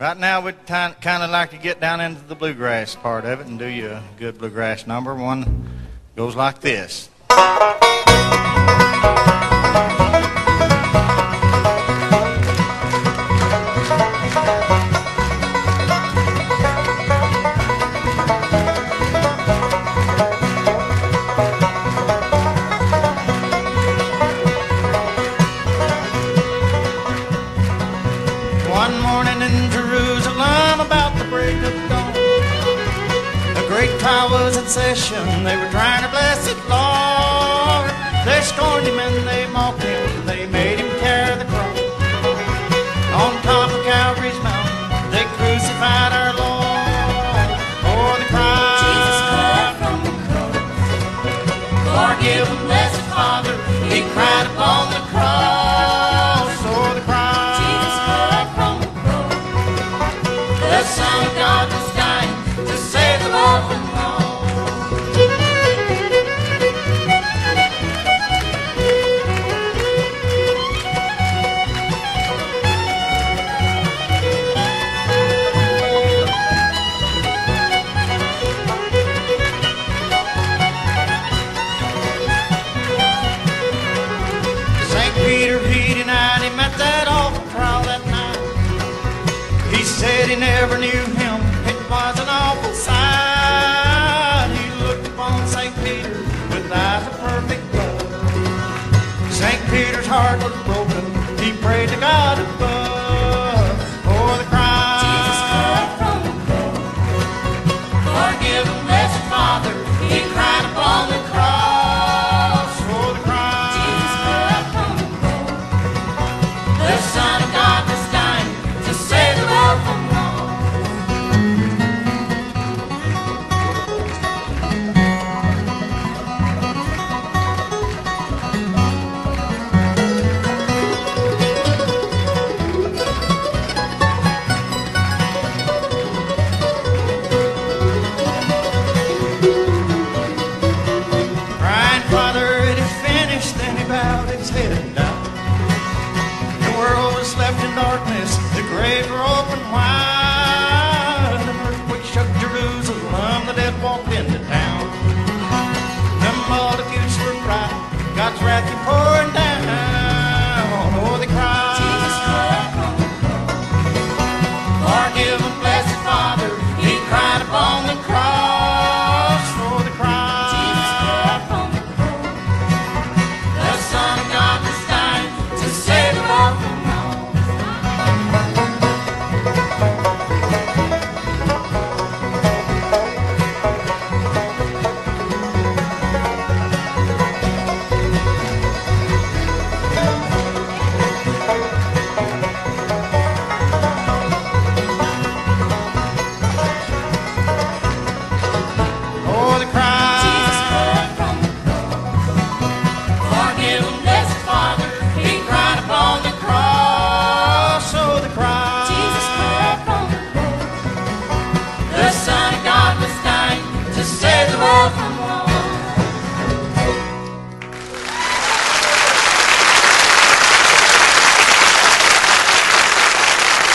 Right now, we'd kind of like to get down into the bluegrass part of it and do you a good bluegrass number. One goes like this. One morning in trial was in session. They were trying to bless it, Lord. They scorned him and they mocked him. They made him carry the cross. On top of Calvary's mountain, they crucified our Lord. For the cry, Jesus cried from the cross. forgive said he never knew him. It was an awful sight. He looked upon St. Peter with eyes of perfect love. St. Peter's heart was broken. He prayed to God left in darkness. The graves were open wide. An earthquake shook Jerusalem. The dead walked town. The